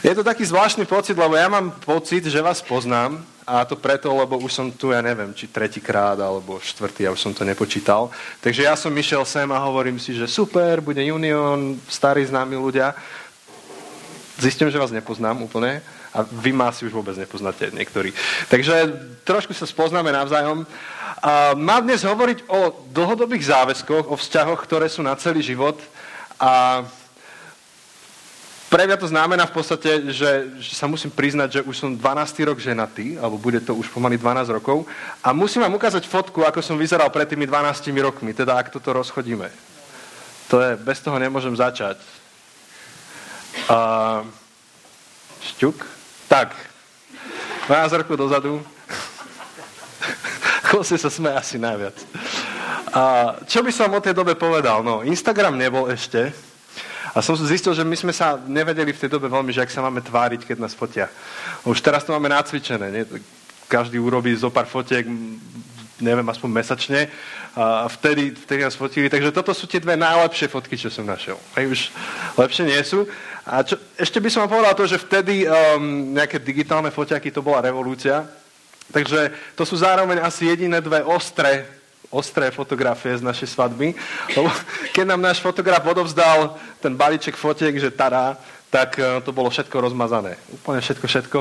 Je to taký zvláštny pocit, lebo ja mám pocit, že vás poznám a to preto, lebo už som tu, ja neviem, či tretíkrát alebo štvrtý, ja už som to nepočítal. Takže ja som išiel sem a hovorím si, že super, bude Union, starí známi ľudia. Zistím, že vás nepoznám úplne a vy ma asi už vôbec nepoznáte niektorí. Takže trošku sa spoznáme navzájom. A mám dnes hovoriť o dlhodobých záväzkoch, o vzťahoch, ktoré sú na celý život a pre mňa to znamená v podstate, že, že sa musím priznať, že už som 12. rok ženatý, alebo bude to už pomaly 12 rokov. A musím vám ukázať fotku, ako som vyzeral pred tými 12 rokmi, teda ak toto rozchodíme. To je, bez toho nemôžem začať. Uh, šťuk. Tak, 12 rokov dozadu. Chloste sa sme asi najviac. A čo by som o tej dobe povedal? No, Instagram nebol ešte, a som zistil, že my sme sa nevedeli v tej dobe veľmi, že ak sa máme tváriť, keď nás fotia. Už teraz to máme nacvičené. Nie? Každý urobí zo pár fotiek, neviem, aspoň mesačne. A vtedy, vtedy nás fotili. Takže toto sú tie dve najlepšie fotky, čo som našiel. Hej, už lepšie nie sú. A čo, ešte by som vám povedal to, že vtedy um, nejaké digitálne foťaky, to bola revolúcia. Takže to sú zároveň asi jediné dve ostré ostré fotografie z našej svadby. Lebo keď nám náš fotograf odovzdal ten balíček fotiek, že tará, tak e, to bolo všetko rozmazané. Úplne všetko, všetko.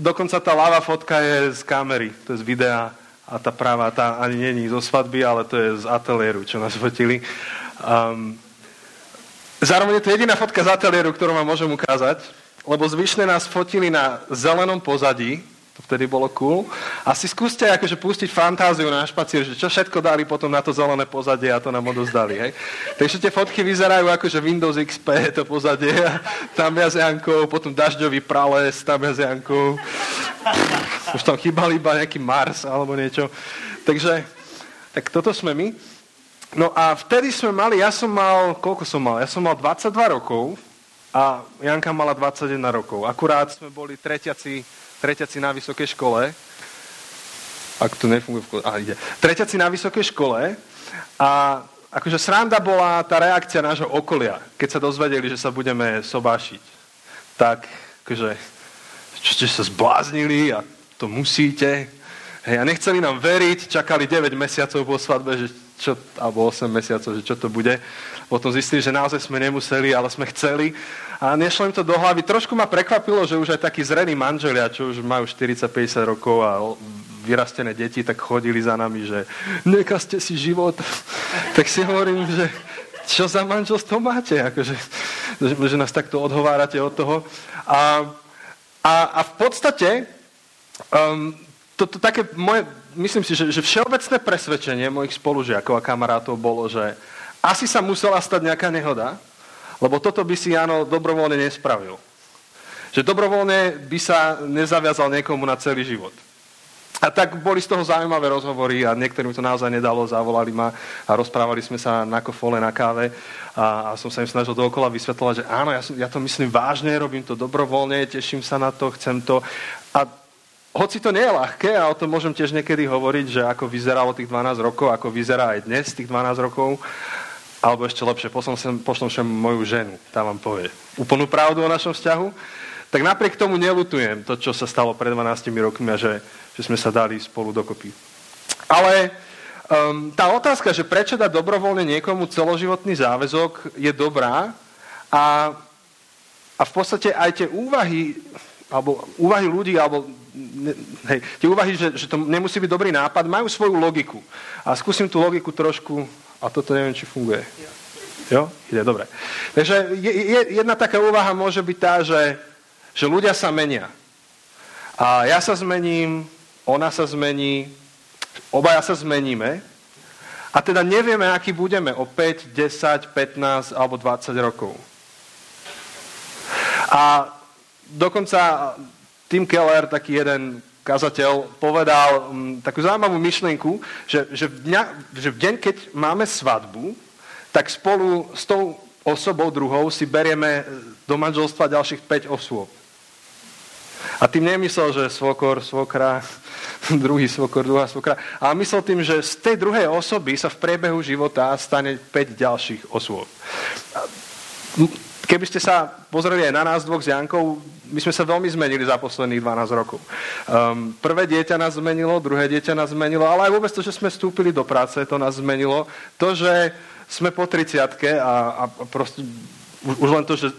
Dokonca tá ľavá fotka je z kamery, to je z videa a tá práva, tá ani není zo svadby, ale to je z ateliéru, čo nás fotili. Um, zároveň je to jediná fotka z ateliéru, ktorú vám môžem ukázať, lebo zvyšne nás fotili na zelenom pozadí, to vtedy bolo cool. A si skúste akože pustiť fantáziu na špacír, že čo všetko dali potom na to zelené pozadie a to nám odozdali. Hej? Takže tie fotky vyzerajú ako, že Windows XP, to pozadie, a tam jaziankov, potom dažďový prales, tam jaziankov. Už tam chýbal iba nejaký Mars alebo niečo. Takže, tak toto sme my. No a vtedy sme mali, ja som mal, koľko som mal? Ja som mal 22 rokov a Janka mala 21 rokov. Akurát sme boli tretiaci treťaci na vysokej škole, ak to nefunguje, v... Ide. Treťaci na vysokej škole a akože sranda bola tá reakcia nášho okolia, keď sa dozvedeli, že sa budeme sobášiť. Tak, akože, čo ste sa zbláznili a to musíte. Hej, a nechceli nám veriť, čakali 9 mesiacov po svadbe, že čo, alebo 8 mesiacov, že čo to bude. Potom zistili, že naozaj sme nemuseli, ale sme chceli a nešlo im to do hlavy. Trošku ma prekvapilo, že už aj takí zrení manželia, čo už majú 40-50 rokov a vyrastené deti, tak chodili za nami, že nekazte si život. tak si hovorím, že čo za manželstvo máte? Akože, že nás takto odhovárate od toho. A, a, a v podstate um, to, to také moje, myslím si, že, že všeobecné presvedčenie mojich spolužiakov a kamarátov bolo, že asi sa musela stať nejaká nehoda, lebo toto by si Jano dobrovoľne nespravil. Že dobrovoľne by sa nezaviazal niekomu na celý život. A tak boli z toho zaujímavé rozhovory a niektorým to naozaj nedalo, zavolali ma a rozprávali sme sa na kofole, na káve a, a som sa im snažil dookola vysvetľovať, že áno, ja, som, ja to myslím vážne, robím to dobrovoľne, teším sa na to, chcem to. A hoci to nie je ľahké, a o tom môžem tiež niekedy hovoriť, že ako vyzeralo tých 12 rokov, ako vyzerá aj dnes tých 12 rokov, alebo ešte lepšie, pošlom sem, pošlom sem moju ženu, tá vám povie úplnú pravdu o našom vzťahu, tak napriek tomu nelutujem to, čo sa stalo pred 12 rokmi a že, že sme sa dali spolu dokopy. Ale um, tá otázka, že prečo dať dobrovoľne niekomu celoživotný záväzok, je dobrá a, a v podstate aj tie úvahy, alebo úvahy ľudí, alebo hej, tie úvahy, že, že to nemusí byť dobrý nápad, majú svoju logiku. A skúsim tú logiku trošku a toto neviem, či funguje. Jo? Ide, dobre. Takže je, je, jedna taká úvaha môže byť tá, že, že ľudia sa menia. A ja sa zmením, ona sa zmení, obaja sa zmeníme a teda nevieme, aký budeme o 5, 10, 15 alebo 20 rokov. A dokonca Tim Keller, taký jeden kazateľ povedal um, takú zaujímavú myšlienku, že, že, v dňa, že v deň, keď máme svadbu, tak spolu s tou osobou druhou si berieme do manželstva ďalších 5 osôb. A tým nemyslel, že svokor, svokra, druhý svokor, druhá svokra, ale myslel tým, že z tej druhej osoby sa v priebehu života stane 5 ďalších osôb. Keby ste sa pozreli aj na nás dvoch s Jankou, my sme sa veľmi zmenili za posledných 12 rokov. Um, prvé dieťa nás zmenilo, druhé dieťa nás zmenilo, ale aj vôbec to, že sme vstúpili do práce, to nás zmenilo. To, že sme po 30 a, a proste už len to, že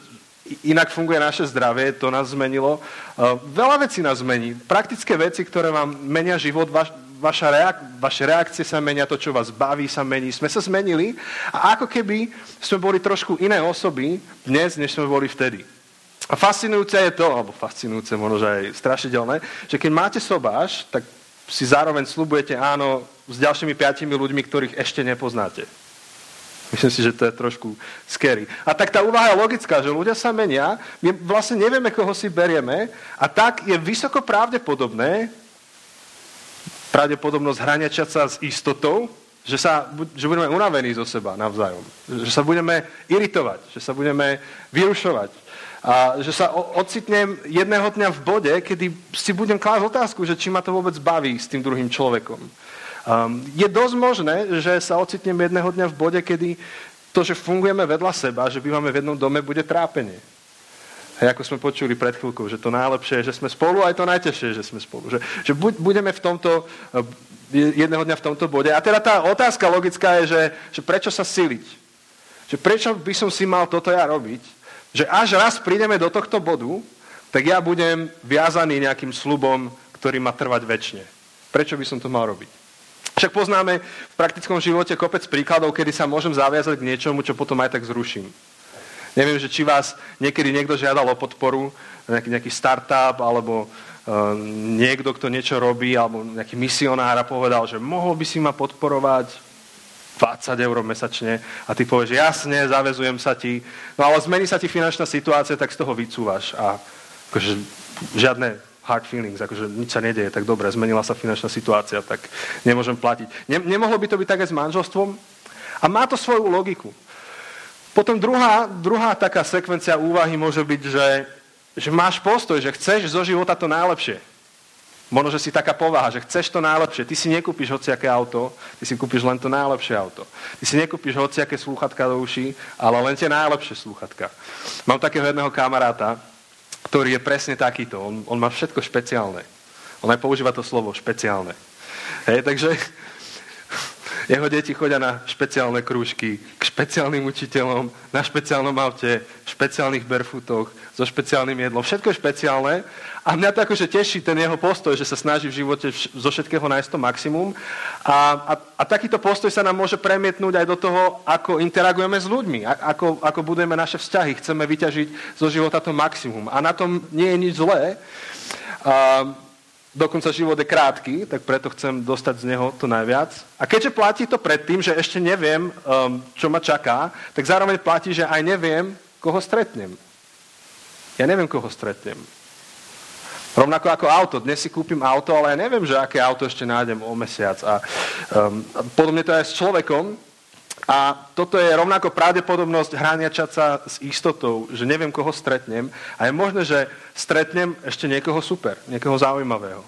inak funguje naše zdravie, to nás zmenilo. Uh, veľa vecí nás zmení. Praktické veci, ktoré vám menia život, vaš, vaša reak- vaše reakcie sa menia, to, čo vás baví, sa mení. Sme sa zmenili a ako keby sme boli trošku iné osoby dnes, než sme boli vtedy. A fascinujúce je to, alebo fascinujúce, možno aj strašidelné, že keď máte sobáš, tak si zároveň slubujete áno s ďalšími piatimi ľuďmi, ktorých ešte nepoznáte. Myslím si, že to je trošku scary. A tak tá úvaha je logická, že ľudia sa menia, my vlastne nevieme, koho si berieme a tak je vysoko pravdepodobné, pravdepodobnosť hraniačať sa s istotou, že, sa, že budeme unavení zo seba navzájom. Že sa budeme iritovať, že sa budeme vyrušovať. A že sa ocitnem jedného dňa v bode, kedy si budem klásť otázku, že či ma to vôbec baví s tým druhým človekom. Um, je dosť možné, že sa ocitnem jedného dňa v bode, kedy to, že fungujeme vedľa seba, že bývame v jednom dome, bude trápenie. A ako sme počuli pred chvíľkou, že to najlepšie je, že sme spolu, aj to najtežšie že sme spolu. Že, že budeme v tomto, eh, jedného dňa v tomto bode. A teda tá otázka logická je, že, že prečo sa siliť? Že prečo by som si mal toto ja robiť? Že až raz prídeme do tohto bodu, tak ja budem viazaný nejakým slubom, ktorý má trvať väčšine. Prečo by som to mal robiť? Však poznáme v praktickom živote kopec príkladov, kedy sa môžem zaviazať k niečomu, čo potom aj tak zruším. Neviem, že či vás niekedy niekto žiadal o podporu, nejaký, nejaký startup, alebo uh, niekto, kto niečo robí, alebo nejaký misionár a povedal, že mohol by si ma podporovať 20 eur mesačne a ty povieš, jasne, zavezujem sa ti, no ale zmení sa ti finančná situácia, tak z toho vycúvaš a akože žiadne hard feelings, akože nič sa nedieje, tak dobre, zmenila sa finančná situácia, tak nemôžem platiť. Ne, nemohlo by to byť tak aj s manželstvom? A má to svoju logiku. Potom druhá, druhá taká sekvencia úvahy môže byť, že, že máš postoj, že chceš zo života to najlepšie. Možno, že si taká povaha, že chceš to najlepšie. Ty si nekúpiš hociaké auto, ty si kúpiš len to najlepšie auto. Ty si nekúpiš hociaké slúchatka do uší, ale len tie najlepšie slúchatka. Mám takého jedného kamaráta, ktorý je presne takýto. On, on má všetko špeciálne. On aj používa to slovo špeciálne. Hej, takže jeho deti chodia na špeciálne krúžky, k špeciálnym učiteľom, na špeciálnom aute, v špeciálnych barefootoch, so špeciálnym jedlom. Všetko je špeciálne. A mňa to akože teší ten jeho postoj, že sa snaží v živote zo všetkého nájsť to maximum. A, a, a takýto postoj sa nám môže premietnúť aj do toho, ako interagujeme s ľuďmi, ako, ako budujeme naše vzťahy. Chceme vyťažiť zo života to maximum. A na tom nie je nič zlé. A, dokonca život je krátky, tak preto chcem dostať z neho to najviac. A keďže platí to predtým, že ešte neviem, um, čo ma čaká, tak zároveň platí, že aj neviem, koho stretnem. Ja neviem, koho stretnem. Rovnako ako auto. Dnes si kúpim auto, ale ja neviem, že aké auto ešte nájdem o mesiac. A, um, podobne to aj s človekom. A toto je rovnako pravdepodobnosť hraniačať sa s istotou, že neviem, koho stretnem. A je možné, že stretnem ešte niekoho super, niekoho zaujímavého.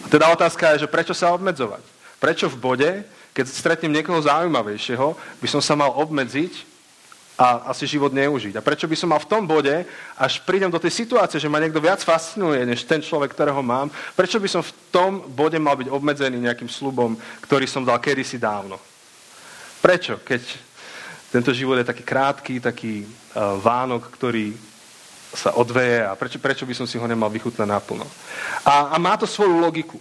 A teda otázka je, že prečo sa obmedzovať? Prečo v bode, keď stretnem niekoho zaujímavejšieho, by som sa mal obmedziť a asi život neužiť? A prečo by som mal v tom bode, až prídem do tej situácie, že ma niekto viac fascinuje, než ten človek, ktorého mám, prečo by som v tom bode mal byť obmedzený nejakým slubom, ktorý som dal kedysi dávno? Prečo? Keď tento život je taký krátky, taký uh, Vánok, ktorý sa odveje a prečo, prečo by som si ho nemal vychutnať naplno. A, a má to svoju logiku.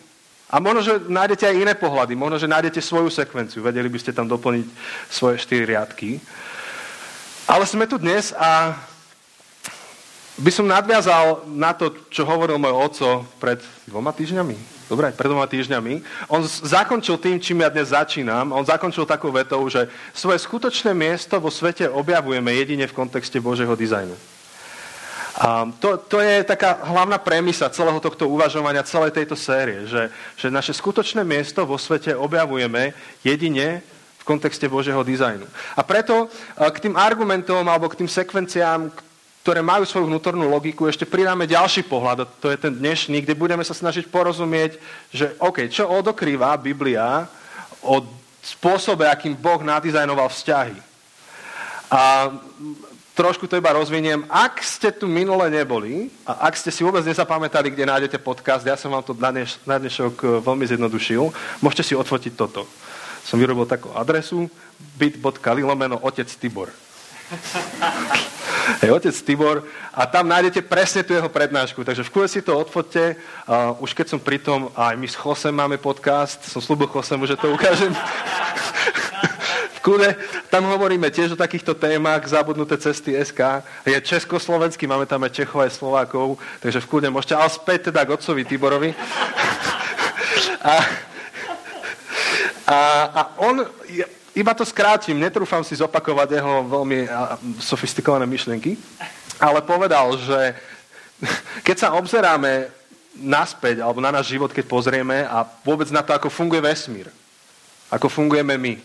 A možno, že nájdete aj iné pohľady, možno, že nájdete svoju sekvenciu, vedeli by ste tam doplniť svoje štyri riadky. Ale sme tu dnes a by som nadviazal na to, čo hovoril môj oco pred dvoma týždňami. Dobre, pred dvoma týždňami. On zakončil tým, čím ja dnes začínam. On zakončil takou vetou, že svoje skutočné miesto vo svete objavujeme jedine v kontexte Božieho dizajnu. A to, to je taká hlavná premisa celého tohto uvažovania, celej tejto série, že, že naše skutočné miesto vo svete objavujeme jedine v kontexte Božieho dizajnu. A preto k tým argumentom alebo k tým sekvenciám, ktoré majú svoju vnútornú logiku, ešte pridáme ďalší pohľad, a to je ten dnešný, kde budeme sa snažiť porozumieť, že OK, čo odokrýva Biblia o spôsobe, akým Boh nadizajnoval vzťahy. A trošku to iba rozviniem. Ak ste tu minule neboli a ak ste si vôbec nezapamätali, kde nájdete podcast, ja som vám to na, dneš, na dnešok e, veľmi zjednodušil, môžete si odfotiť toto. Som vyrobil takú adresu bit.ly lomeno otec Tibor. Hej, otec Tibor a tam nájdete presne tú jeho prednášku. Takže v kľude si to odfotte. Uh, už keď som pri tom, aj my s Chosem máme podcast, som slúbil Chosemu, že to ukážem. v kľude, tam hovoríme tiež o takýchto témach, zabudnuté cesty SK. Je československý, máme tam aj Čechov, aj Slovákov, takže v kľude môžete, ale späť teda k otcovi Tiborovi. a, a, a on, iba to skrátim, netrúfam si zopakovať jeho veľmi sofistikované myšlienky, ale povedal, že keď sa obzeráme naspäť, alebo na náš život, keď pozrieme a vôbec na to, ako funguje vesmír, ako fungujeme my,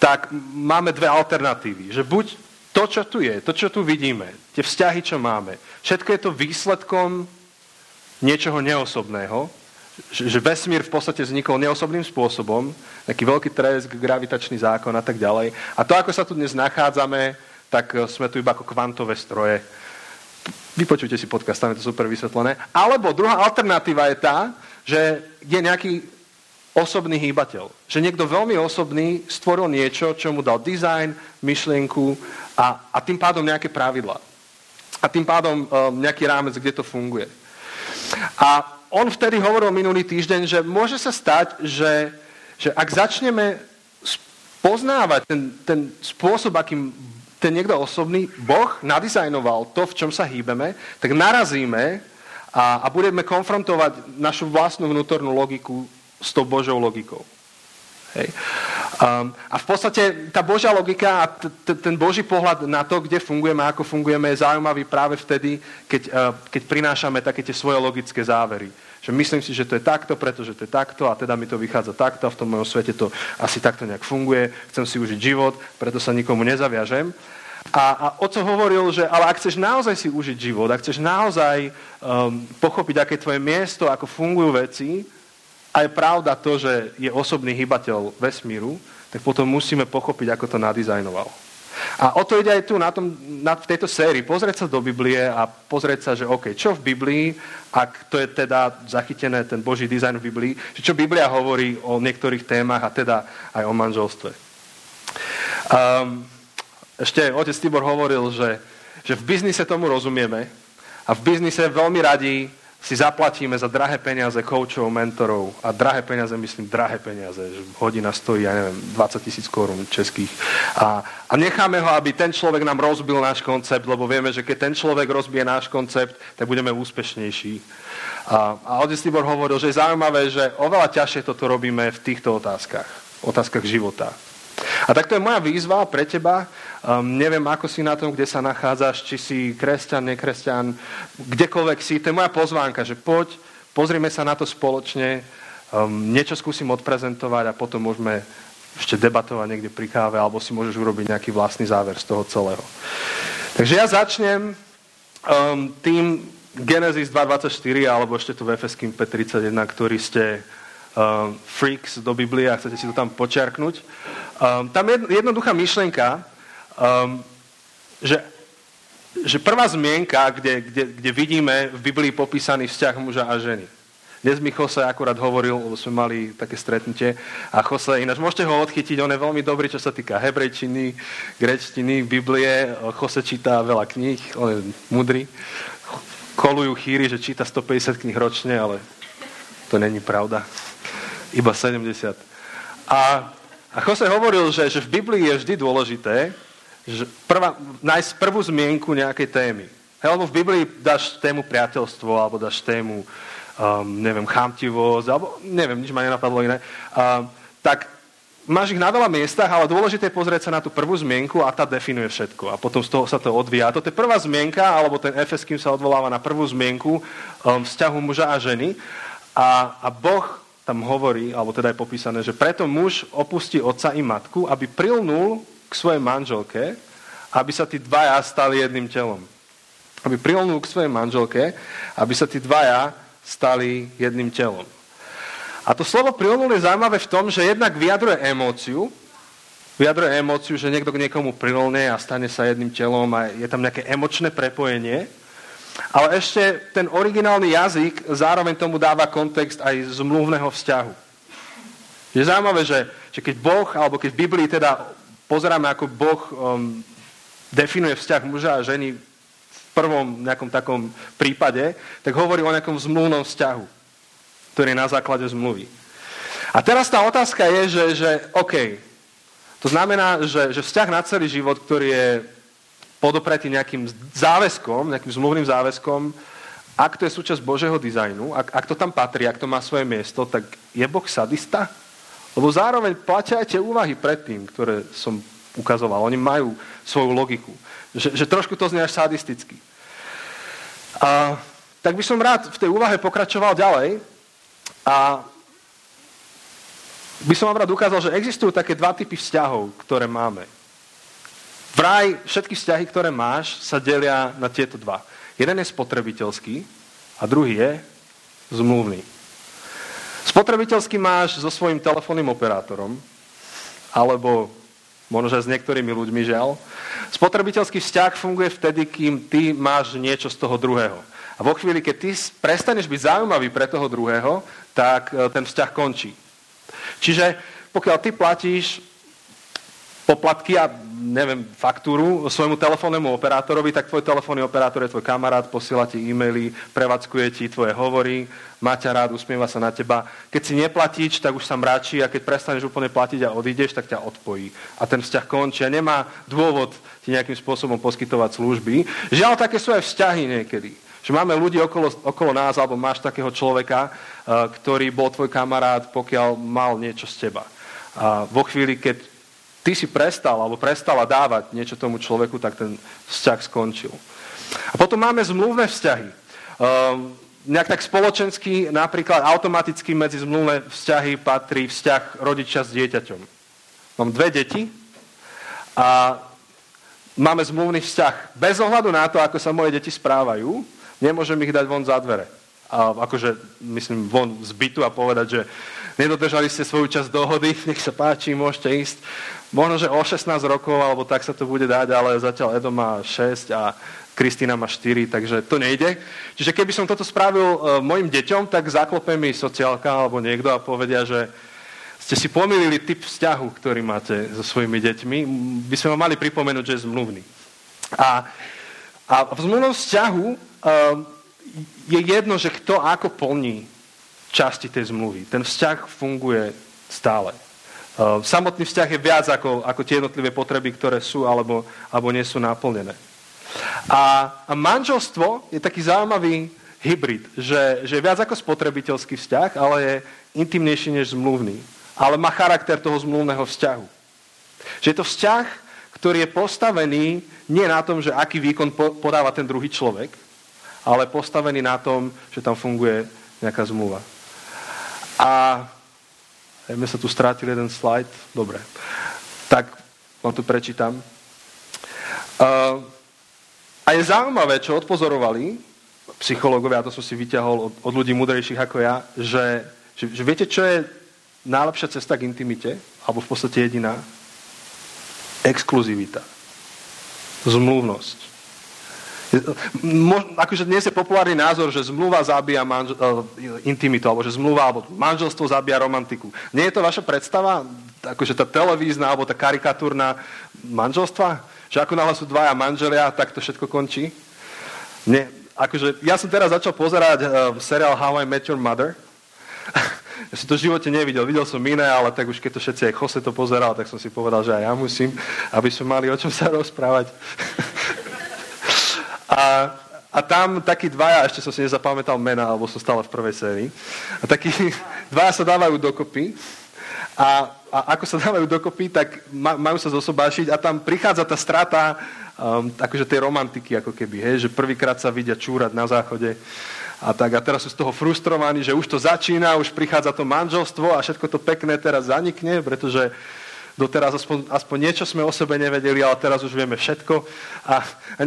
tak máme dve alternatívy. Že buď to, čo tu je, to, čo tu vidíme, tie vzťahy, čo máme, všetko je to výsledkom niečoho neosobného, že vesmír v podstate vznikol neosobným spôsobom, taký veľký tresk, gravitačný zákon a tak ďalej. A to, ako sa tu dnes nachádzame, tak e, sme tu iba ako kvantové stroje. Vypočujte si podcast, tam je to super vysvetlené. Alebo druhá alternatíva je tá, že je nejaký osobný hýbateľ. Že niekto veľmi osobný stvoril niečo, čo mu dal dizajn, myšlienku a, a tým pádom nejaké pravidla. A tým pádom um, nejaký rámec, kde to funguje. A on vtedy hovoril minulý týždeň, že môže sa stať, že, že ak začneme poznávať ten, ten spôsob, akým ten niekto osobný, Boh nadizajnoval to, v čom sa hýbeme, tak narazíme a, a budeme konfrontovať našu vlastnú vnútornú logiku s tou Božou logikou. Hej. Um, a v podstate tá Božia logika a ten Boží pohľad na to, kde fungujeme a ako fungujeme, je zaujímavý práve vtedy, keď, uh, keď prinášame také tie svoje logické závery. Že myslím si, že to je takto, pretože to je takto a teda mi to vychádza takto a v tom mojom svete to asi takto nejak funguje. Chcem si užiť život, preto sa nikomu nezaviažem. A, a oco hovoril, že ale ak chceš naozaj si užiť život, ak chceš naozaj um, pochopiť, aké je tvoje miesto, ako fungujú veci, a je pravda to, že je osobný hybateľ vesmíru, tak potom musíme pochopiť, ako to nadizajnoval. A o to ide aj tu na, tom, na v tejto sérii. Pozrieť sa do Biblie a pozrieť sa, že OK, čo v Biblii, ak to je teda zachytené, ten Boží dizajn v Biblii, že čo Biblia hovorí o niektorých témach a teda aj o manželstve. Um, ešte otec Tibor hovoril, že, že v biznise tomu rozumieme a v biznise veľmi radi si zaplatíme za drahé peniaze koučov, mentorov a drahé peniaze, myslím, drahé peniaze, že hodina stojí, ja neviem, 20 tisíc korún českých. A, a necháme ho, aby ten človek nám rozbil náš koncept, lebo vieme, že keď ten človek rozbije náš koncept, tak budeme úspešnejší. A, a otec Tibor hovoril, že je zaujímavé, že oveľa ťažšie toto robíme v týchto otázkach, otázkach života. A tak to je moja výzva pre teba. Um, neviem, ako si na tom, kde sa nachádzaš, či si kresťan, nekresťan, kdekoľvek si. To je moja pozvánka, že poď, pozrime sa na to spoločne, um, niečo skúsim odprezentovať a potom môžeme ešte debatovať niekde pri káve, alebo si môžeš urobiť nejaký vlastný záver z toho celého. Takže ja začnem um, tým Genesis 2.24, alebo ešte tu v Efeským 5.31, ktorý ste um, freaks do Biblie a chcete si to tam počiarknúť. Um, tam je jednoduchá myšlenka, um, že, že prvá zmienka, kde, kde, kde vidíme v Biblii popísaný vzťah muža a ženy. Dnes mi Jose akurát hovoril, lebo sme mali také stretnutie a Jose, ináč môžete ho odchytiť, on je veľmi dobrý, čo sa týka hebrejčiny, grečtiny, Biblie. Jose číta veľa kníh, on je mudrý. Kolujú chýry, že číta 150 kníh ročne, ale to není pravda. Iba 70. A a Jose hovoril, že, že v Biblii je vždy dôležité prvá, nájsť prvú zmienku nejakej témy. Hej, lebo v Biblii dáš tému priateľstvo, alebo dáš tému, um, neviem, chamtivosť, alebo neviem, nič ma nenapadlo iné. Um, tak máš ich na veľa miestach, ale dôležité je pozrieť sa na tú prvú zmienku a tá definuje všetko. A potom z toho sa to odvíja. A to je prvá zmienka, alebo ten Efes, kým sa odvoláva na prvú zmienku um, vzťahu muža a ženy. A, a Boh tam hovorí, alebo teda je popísané, že preto muž opustí otca i matku, aby prilnul k svojej manželke, aby sa tí dvaja stali jedným telom. Aby prilnul k svojej manželke, aby sa tí dvaja stali jedným telom. A to slovo prilnul je zaujímavé v tom, že jednak vyjadruje emóciu, vyjadruje emóciu, že niekto k niekomu prilne a stane sa jedným telom a je tam nejaké emočné prepojenie. Ale ešte ten originálny jazyk zároveň tomu dáva kontext aj zmluvného vzťahu. Je zaujímavé, že, že keď Boh, alebo keď v Biblii teda pozeráme, ako Boh um, definuje vzťah muža a ženy v prvom nejakom takom prípade, tak hovorí o nejakom zmluvnom vzťahu, ktorý je na základe zmluvy. A teraz tá otázka je, že, že OK, to znamená, že, že vzťah na celý život, ktorý je podopretý nejakým záväzkom, nejakým zmluvným záväzkom, ak to je súčasť Božieho dizajnu, ak, ak to tam patrí, ak to má svoje miesto, tak je Boh sadista? Lebo zároveň platia aj tie úvahy predtým, ktoré som ukazoval. Oni majú svoju logiku. Že, že trošku to znie až sadisticky. A, tak by som rád v tej úvahe pokračoval ďalej a by som vám rád ukázal, že existujú také dva typy vzťahov, ktoré máme. Vraj všetky vzťahy, ktoré máš, sa delia na tieto dva. Jeden je spotrebiteľský a druhý je zmluvný. Spotrebiteľský máš so svojím telefónnym operátorom, alebo možno, že s niektorými ľuďmi žiaľ. Spotrebiteľský vzťah funguje vtedy, kým ty máš niečo z toho druhého. A vo chvíli, keď ty prestaneš byť zaujímavý pre toho druhého, tak e, ten vzťah končí. Čiže pokiaľ ty platíš poplatky a neviem, faktúru svojmu telefónnemu operátorovi, tak tvoj telefónny operátor je tvoj kamarát, posiela ti e-maily, prevádzkuje ti tvoje hovory, má ťa rád, usmieva sa na teba. Keď si neplatíš, tak už sa mračí a keď prestaneš úplne platiť a odídeš, tak ťa odpojí. A ten vzťah končí a nemá dôvod ti nejakým spôsobom poskytovať služby. Žiaľ, také sú aj vzťahy niekedy. Že máme ľudí okolo, okolo nás, alebo máš takého človeka, uh, ktorý bol tvoj kamarát, pokiaľ mal niečo z teba. A vo chvíli, keď ty si prestal alebo prestala dávať niečo tomu človeku, tak ten vzťah skončil. A potom máme zmluvné vzťahy. Um, nejak tak spoločensky, napríklad automaticky medzi zmluvné vzťahy patrí vzťah rodiča s dieťaťom. Mám dve deti a máme zmluvný vzťah. Bez ohľadu na to, ako sa moje deti správajú, nemôžem ich dať von za dvere. A akože, myslím, von z bytu a povedať, že nedodržali ste svoju časť dohody, nech sa páči, môžete ísť. Možno, že o 16 rokov, alebo tak sa to bude dať, ale zatiaľ Edo má 6 a Kristýna má 4, takže to nejde. Čiže keby som toto spravil uh, mojim deťom, tak zaklope mi sociálka alebo niekto a povedia, že ste si pomýlili typ vzťahu, ktorý máte so svojimi deťmi. By sme vám mali pripomenúť, že je zmluvný. A, a v zmluvnom vzťahu uh, je jedno, že kto ako plní časti tej zmluvy. Ten vzťah funguje stále. Uh, samotný vzťah je viac ako, ako tie jednotlivé potreby, ktoré sú alebo, alebo nie sú naplnené. A, a manželstvo je taký zaujímavý hybrid, že, že je viac ako spotrebiteľský vzťah, ale je intimnejší než zmluvný. Ale má charakter toho zmluvného vzťahu. Že je to vzťah, ktorý je postavený nie na tom, že aký výkon podáva ten druhý človek, ale postavený na tom, že tam funguje nejaká zmluva. A my sa tu strátil jeden slajd. Dobre. Tak vám tu prečítam. Uh, a je zaujímavé, čo odpozorovali psychológovia, a to som si vyťahol od, od ľudí mudrejších ako ja, že, že, že viete, čo je najlepšia cesta k intimite? Alebo v podstate jediná? Exkluzivita. Zmluvnosť akože dnes je populárny názor, že zmluva zabíja manžel, uh, intimitu, alebo že zmluva alebo manželstvo zabíja romantiku. Nie je to vaša predstava, akože tá televízna alebo tá karikatúrna manželstva? Že ako náhle sú dvaja manželia, tak to všetko končí? Nie. Akože, ja som teraz začal pozerať uh, seriál How I Met Your Mother. ja som to v živote nevidel. Videl som iné, ale tak už keď to všetci aj Jose to pozeral, tak som si povedal, že aj ja musím, aby sme mali o čom sa rozprávať. A, a tam takí dvaja, ešte som si nezapamätal mena, alebo som stále v prvej sérii, a takí dvaja sa dávajú dokopy a, a ako sa dávajú dokopy, tak majú sa zosobášiť a tam prichádza tá strata um, akože tej romantiky, ako keby, hej, že prvýkrát sa vidia čúrať na záchode a tak. A teraz sú z toho frustrovaní, že už to začína, už prichádza to manželstvo a všetko to pekné teraz zanikne, pretože doteraz aspoň, aspoň niečo sme o sebe nevedeli, ale teraz už vieme všetko. A, a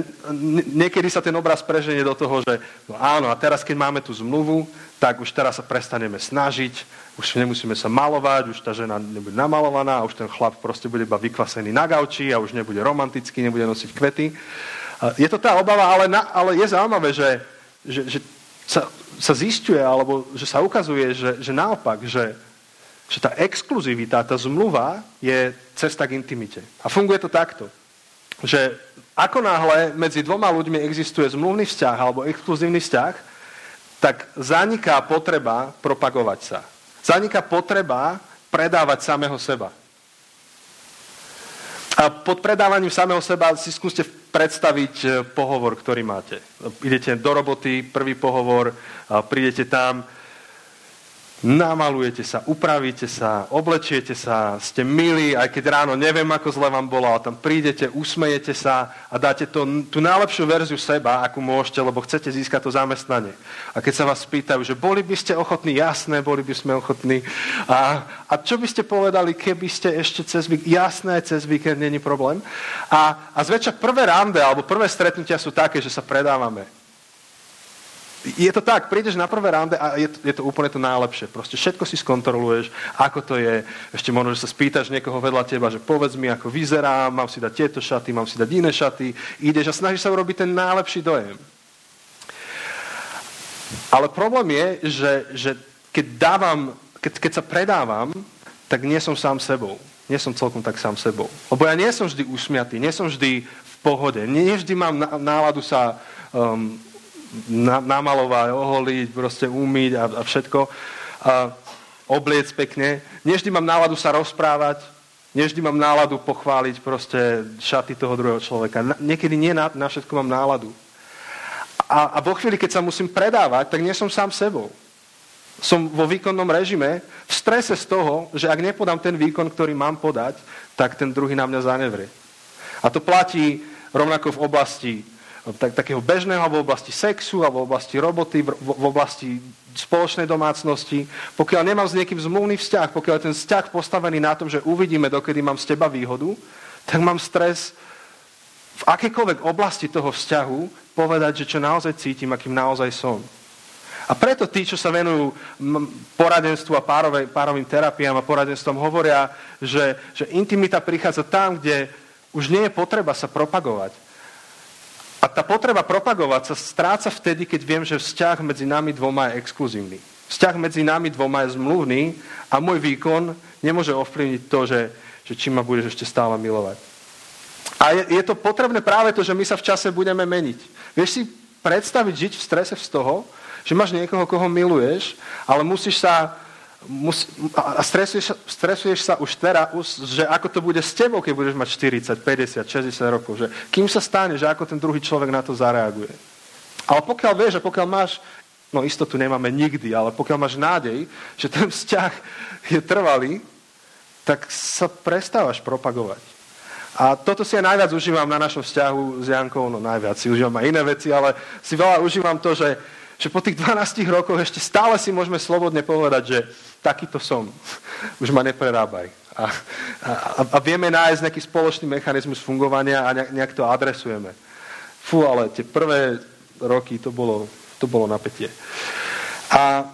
niekedy sa ten obraz preženie do toho, že no áno, a teraz keď máme tú zmluvu, tak už teraz sa prestaneme snažiť, už nemusíme sa malovať, už tá žena nebude namalovaná, už ten chlap proste bude iba vykvasený na gauči a už nebude romantický, nebude nosiť kvety. Je to tá obava, ale, na, ale je zaujímavé, že, že, že sa, sa zistuje, alebo že sa ukazuje, že, že naopak, že, že tá exkluzivita, tá zmluva je cesta k intimite. A funguje to takto, že ako náhle medzi dvoma ľuďmi existuje zmluvný vzťah alebo exkluzívny vzťah, tak zaniká potreba propagovať sa. Zaniká potreba predávať samého seba. A pod predávaním samého seba si skúste predstaviť e, pohovor, ktorý máte. Idete do roboty, prvý pohovor, prídete tam, namalujete sa, upravíte sa, oblečiete sa, ste milí, aj keď ráno neviem, ako zle vám bolo, ale tam prídete, usmejete sa a dáte to, tú najlepšiu verziu seba, akú môžete, lebo chcete získať to zamestnanie. A keď sa vás spýtajú, že boli by ste ochotní, jasné, boli by sme ochotní. A, a čo by ste povedali, keby ste ešte cez víkend, jasné, cez víkend není problém. A, a zväčša prvé rande alebo prvé stretnutia sú také, že sa predávame je to tak, prídeš na prvé rande a je to, je to úplne to najlepšie. Proste všetko si skontroluješ, ako to je. Ešte možno, že sa spýtaš niekoho vedľa teba, že povedz mi, ako vyzerá, mám si dať tieto šaty, mám si dať iné šaty. Ideš a snažíš sa urobiť ten najlepší dojem. Ale problém je, že, že keď, dávam, keď, keď sa predávam, tak nie som sám sebou. Nie som celkom tak sám sebou. Lebo ja nie som vždy usmiatý, nie som vždy v pohode. Nie vždy mám náladu sa um, namalovať, oholiť, proste umyť a, a všetko. A obliec pekne. Neždy mám náladu sa rozprávať, neždy mám náladu pochváliť proste šaty toho druhého človeka. Na, niekedy nie na, na všetko mám náladu. A, a vo chvíli, keď sa musím predávať, tak nie som sám sebou. Som vo výkonnom režime v strese z toho, že ak nepodám ten výkon, ktorý mám podať, tak ten druhý na mňa zanevrie. A to platí rovnako v oblasti tak, takého bežného v oblasti sexu alebo v oblasti roboty, v, v oblasti spoločnej domácnosti. Pokiaľ nemám s niekým zmluvný vzťah, pokiaľ je ten vzťah postavený na tom, že uvidíme, dokedy mám z teba výhodu, tak mám stres v akékoľvek oblasti toho vzťahu povedať, že čo naozaj cítim, akým naozaj som. A preto tí, čo sa venujú poradenstvu a párovej, párovým terapiám a poradenstvom, hovoria, že, že intimita prichádza tam, kde už nie je potreba sa propagovať, a tá potreba propagovať sa stráca vtedy, keď viem, že vzťah medzi nami dvoma je exkluzívny. Vzťah medzi nami dvoma je zmluvný a môj výkon nemôže ovplyvniť to, že, že či ma budeš ešte stále milovať. A je, je to potrebné práve to, že my sa v čase budeme meniť. Vieš si predstaviť žiť v strese z toho, že máš niekoho, koho miluješ, ale musíš sa mus, a stresuješ, stresuješ sa už teraz, že ako to bude s tebou, keď budeš mať 40, 50, 60 rokov. Že kým sa stane, že ako ten druhý človek na to zareaguje. Ale pokiaľ vieš a pokiaľ máš, no istotu nemáme nikdy, ale pokiaľ máš nádej, že ten vzťah je trvalý, tak sa prestávaš propagovať. A toto si aj najviac užívam na našom vzťahu s Jankou, no najviac si užívam aj iné veci, ale si veľa užívam to, že, že po tých 12 rokoch ešte stále si môžeme slobodne povedať, že takýto som. Už ma neprerábaj. A, a, a vieme nájsť nejaký spoločný mechanizmus fungovania a nejak, to adresujeme. Fú, ale tie prvé roky to bolo, to bolo napätie. A,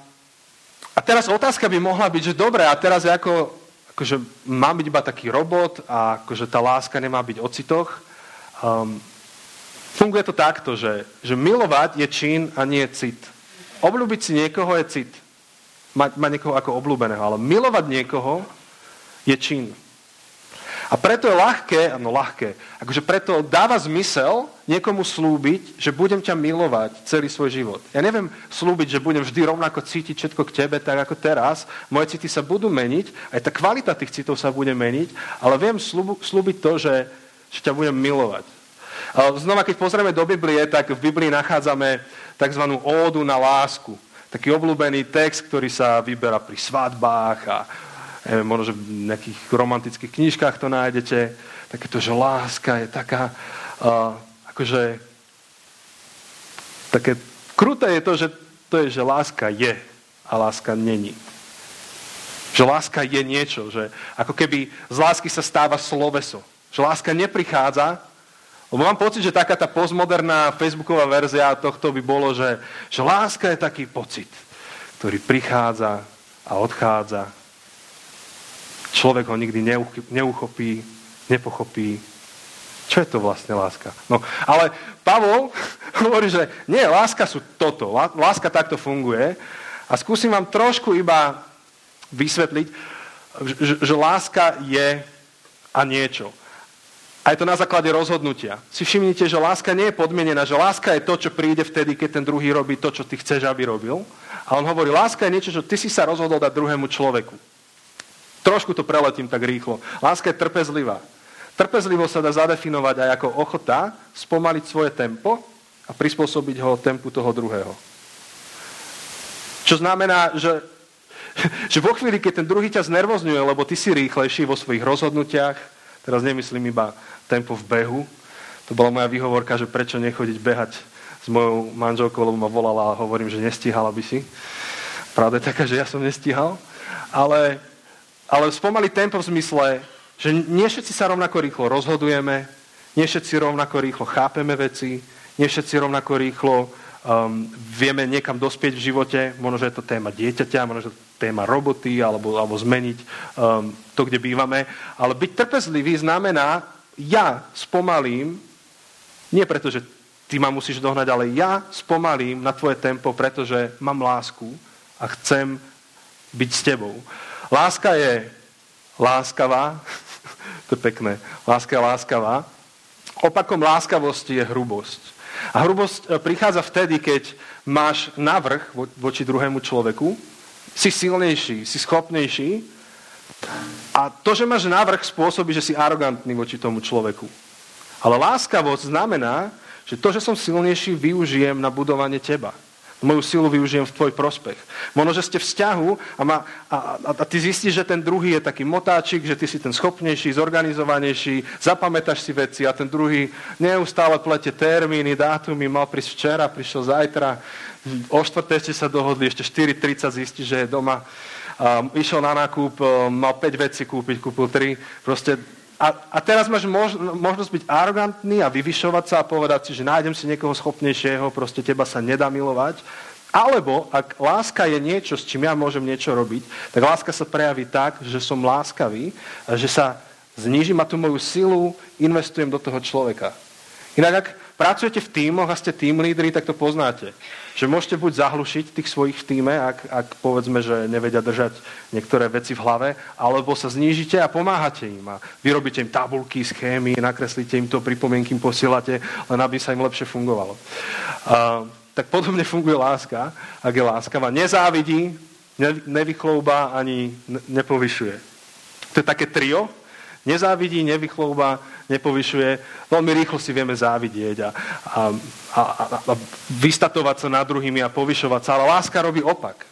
a teraz otázka by mohla byť, že dobre, a teraz ako, akože mám byť iba taký robot a akože tá láska nemá byť o citoch. Um, funguje to takto, že, že milovať je čin a nie cit. Obľúbiť si niekoho je cit mať, mať niekoho ako obľúbeného, ale milovať niekoho je čin. A preto je ľahké, no ľahké, akože preto dáva zmysel niekomu slúbiť, že budem ťa milovať celý svoj život. Ja neviem slúbiť, že budem vždy rovnako cítiť všetko k tebe, tak ako teraz. Moje city sa budú meniť, aj tá kvalita tých citov sa bude meniť, ale viem slúbiť to, že, že ťa budem milovať. Znova, keď pozrieme do Biblie, tak v Biblii nachádzame tzv. ódu na lásku taký obľúbený text, ktorý sa vyberá pri svadbách a neviem, možno, že v nejakých romantických knižkách to nájdete. Takéto, že láska je taká, uh, akože také kruté je to, že to je, že láska je a láska není. Že láska je niečo, že ako keby z lásky sa stáva sloveso. Že láska neprichádza, lebo mám pocit, že taká tá postmoderná facebooková verzia tohto by bolo, že, že láska je taký pocit, ktorý prichádza a odchádza. Človek ho nikdy neuchopí, nepochopí. Čo je to vlastne láska? No, ale Pavol hovorí, že nie, láska sú toto. Láska takto funguje. A skúsim vám trošku iba vysvetliť, že, že láska je a niečo. A je to na základe rozhodnutia. Si všimnite, že láska nie je podmienená, že láska je to, čo príde vtedy, keď ten druhý robí to, čo ty chceš, aby robil. A on hovorí, láska je niečo, čo ty si sa rozhodol dať druhému človeku. Trošku to preletím tak rýchlo. Láska je trpezlivá. Trpezlivosť sa dá zadefinovať aj ako ochota spomaliť svoje tempo a prispôsobiť ho tempu toho druhého. Čo znamená, že, že vo chvíli, keď ten druhý ťa znervozňuje, lebo ty si rýchlejší vo svojich rozhodnutiach, teraz nemyslím iba tempo v behu, to bola moja výhovorka, že prečo nechodiť behať s mojou manželkou, lebo ma volala a hovorím, že nestíhala by si. Pravda je taká, že ja som nestíhal. Ale, ale spomali tempo v zmysle, že nie všetci sa rovnako rýchlo rozhodujeme, nie všetci rovnako rýchlo chápeme veci, nie všetci rovnako rýchlo um, vieme niekam dospieť v živote, možno, že je to téma dieťaťa, možno, že to téma roboty, alebo, alebo zmeniť um, to, kde bývame. Ale byť trpezlivý znamená, ja spomalím, nie preto, že ty ma musíš dohnať, ale ja spomalím na tvoje tempo, pretože mám lásku a chcem byť s tebou. Láska je láskavá, to je pekné, láska je láskavá. Opakom láskavosti je hrubosť. A hrubosť e, prichádza vtedy, keď máš navrh voči druhému človeku, si silnejší, si schopnejší a to, že máš navrh, spôsobí, že si arogantný voči tomu človeku. Ale láskavosť znamená, že to, že som silnejší, využijem na budovanie teba. Moju silu využijem v tvoj prospech. Možno, že ste vzťahu a, ma, a, a, a ty zistíš, že ten druhý je taký motáčik, že ty si ten schopnejší, zorganizovanejší, zapamätáš si veci a ten druhý neustále plete termíny, dátumy, mal prísť včera, prišiel zajtra, o štvrté ste sa dohodli, ešte 4.30 zistí, že je doma. Um, išiel na nákup, um, mal 5 vecí kúpiť, kúpil 3. Proste a, a teraz máš mož, možnosť byť arogantný a vyvyšovať sa a povedať si, že nájdem si niekoho schopnejšieho, proste teba sa nedá milovať. Alebo ak láska je niečo, s čím ja môžem niečo robiť, tak láska sa prejaví tak, že som láskavý, a že sa znížim a tú moju silu investujem do toho človeka. Inak ak pracujete v tímoch a ste tým lídri, tak to poznáte. Že môžete buď zahlušiť tých svojich v týme, ak, ak povedzme, že nevedia držať niektoré veci v hlave, alebo sa znížite a pomáhate im. A vyrobíte im tabulky, schémy, nakreslíte im to, pripomienky im posielate, len aby sa im lepšie fungovalo. A, tak podobne funguje láska, ak je láskavá. Nezávidí, nevychlouba ani nepovyšuje. To je také trio. Nezávidí, nevychlouba, nepovyšuje. Veľmi rýchlo si vieme závidieť a, a, a, a vystatovať sa nad druhými a povyšovať sa. Ale láska robí opak.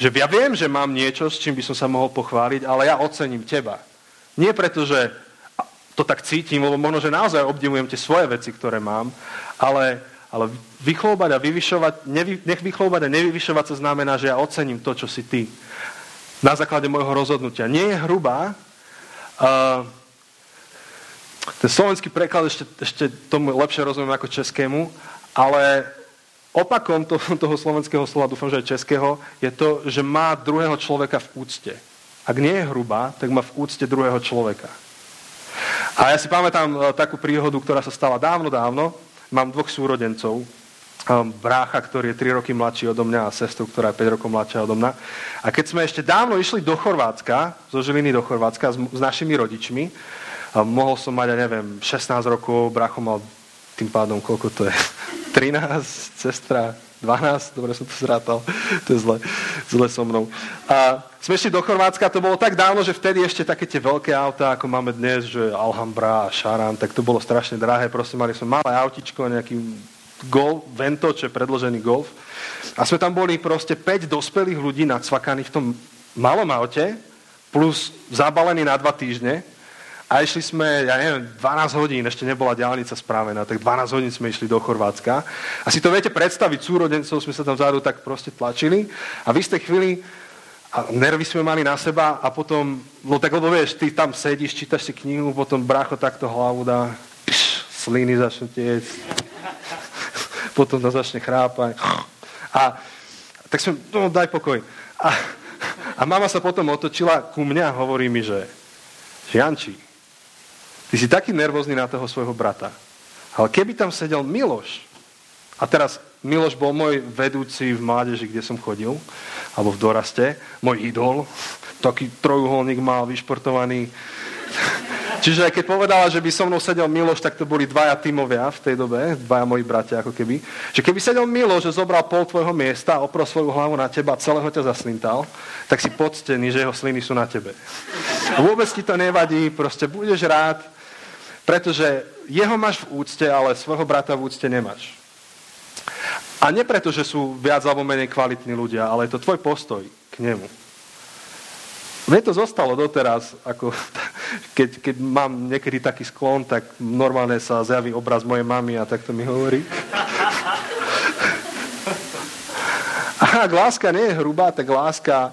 Že ja viem, že mám niečo, s čím by som sa mohol pochváliť, ale ja ocením teba. Nie preto, že to tak cítim, lebo možno, že naozaj obdivujem tie svoje veci, ktoré mám, ale, ale vychlóbať a vyvyšovať, nevy, nech vychlóbať a nevyvyšovať sa znamená, že ja ocením to, čo si ty. Na základe môjho rozhodnutia. Nie je hrubá, uh, ten slovenský preklad ešte, ešte tomu lepšie rozumiem ako českému, ale opakom to, toho slovenského slova, dúfam, že aj českého, je to, že má druhého človeka v úcte. Ak nie je hrubá, tak má v úcte druhého človeka. A ja si pamätám e, takú príhodu, ktorá sa stala dávno, dávno. Mám dvoch súrodencov, brácha, ktorý je 3 roky mladší odo mňa a sestru, ktorá je 5 rokov mladšia odo mňa. A keď sme ešte dávno išli do Chorvátska, zo Žiliny do Chorvátska s, s našimi rodičmi, a mohol som mať, ja neviem, 16 rokov, bracho mal tým pádom, koľko to je? 13, sestra 12, dobre som to zrátal, to je zle, zle so mnou. A sme šli do Chorvátska, to bolo tak dávno, že vtedy ešte také tie veľké autá, ako máme dnes, že Alhambra a Šaran, tak to bolo strašne drahé, proste mali sme malé autičko, nejaký golf, vento, čo je predložený golf. A sme tam boli proste 5 dospelých ľudí nacvakaní v tom malom aute, plus zabalení na dva týždne. A išli sme, ja neviem, 12 hodín, ešte nebola diálnica spravená, tak 12 hodín sme išli do Chorvátska. A si to viete predstaviť, súrodencov sme sa tam vzadu tak proste tlačili. A v istej chvíli a nervy sme mali na seba a potom, no tak lebo vieš, ty tam sedíš, čítaš si knihu, potom brácho takto hlavu dá, pš, sliny začnú tiec, potom to začne chrápať. A tak som, no daj pokoj. A, a mama sa potom otočila ku mňa a hovorí mi, že Janči, ty si taký nervózny na toho svojho brata. Ale keby tam sedel Miloš, a teraz Miloš bol môj vedúci v mládeži, kde som chodil, alebo v doraste, môj idol, taký trojuholník mal vyšportovaný. Čiže aj keď povedala, že by so mnou sedel Miloš, tak to boli dvaja tímovia v tej dobe, dvaja moji bratia ako keby. Že keby sedel Miloš, že zobral pol tvojho miesta a oprol svoju hlavu na teba a celého ťa zaslintal, tak si poctený, že jeho sliny sú na tebe. Vôbec ti to nevadí, proste budeš rád, pretože jeho máš v úcte, ale svojho brata v úcte nemáš. A nie preto, že sú viac alebo menej kvalitní ľudia, ale je to tvoj postoj k nemu. Mne to zostalo doteraz, ako keď, keď mám niekedy taký sklon, tak normálne sa zjaví obraz mojej mamy a tak to mi hovorí. A ak láska nie je hrubá, tak láska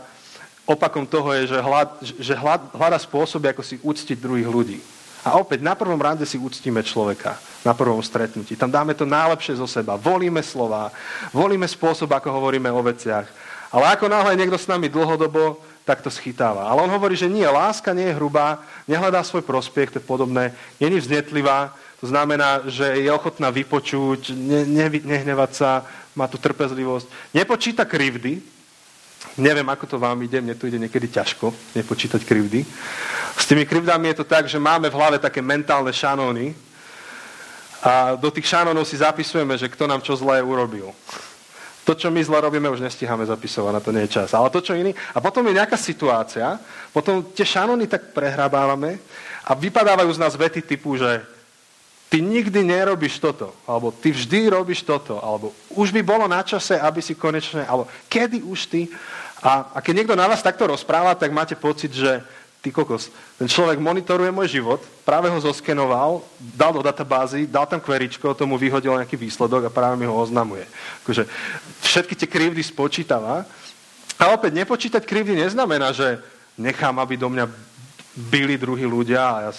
opakom toho je, že, hľad, že hľad, hľada spôsoby, ako si úctiť druhých ľudí. A opäť, na prvom rande si uctíme človeka, na prvom stretnutí. Tam dáme to najlepšie zo seba. Volíme slova, volíme spôsob, ako hovoríme o veciach. Ale ako náhle niekto s nami dlhodobo, tak to schytáva. Ale on hovorí, že nie, láska nie je hrubá, nehľadá svoj prospech, to je podobné, není vznetlivá, to znamená, že je ochotná vypočuť, ne, ne, nehnevať sa, má tu trpezlivosť, nepočíta krivdy, Neviem, ako to vám ide, mne to ide niekedy ťažko, nepočítať krivdy. S tými krivdami je to tak, že máme v hlave také mentálne šanóny a do tých šanónov si zapisujeme, že kto nám čo zlé urobil. To, čo my zle robíme, už nestíhame zapisovať, na to nie je čas. Ale to, čo iný. A potom je nejaká situácia, potom tie šanóny tak prehrabávame a vypadávajú z nás vety typu, že ty nikdy nerobíš toto, alebo ty vždy robíš toto, alebo už by bolo na čase, aby si konečne, alebo kedy už ty. A, a keď niekto na vás takto rozpráva, tak máte pocit, že ty kokos, ten človek monitoruje môj život, práve ho zoskenoval, dal do databázy, dal tam kveričko, tomu vyhodil nejaký výsledok a práve mi ho oznamuje. Akože všetky tie krivdy spočítava. A opäť, nepočítať krivdy neznamená, že nechám, aby do mňa byli druhí ľudia a ja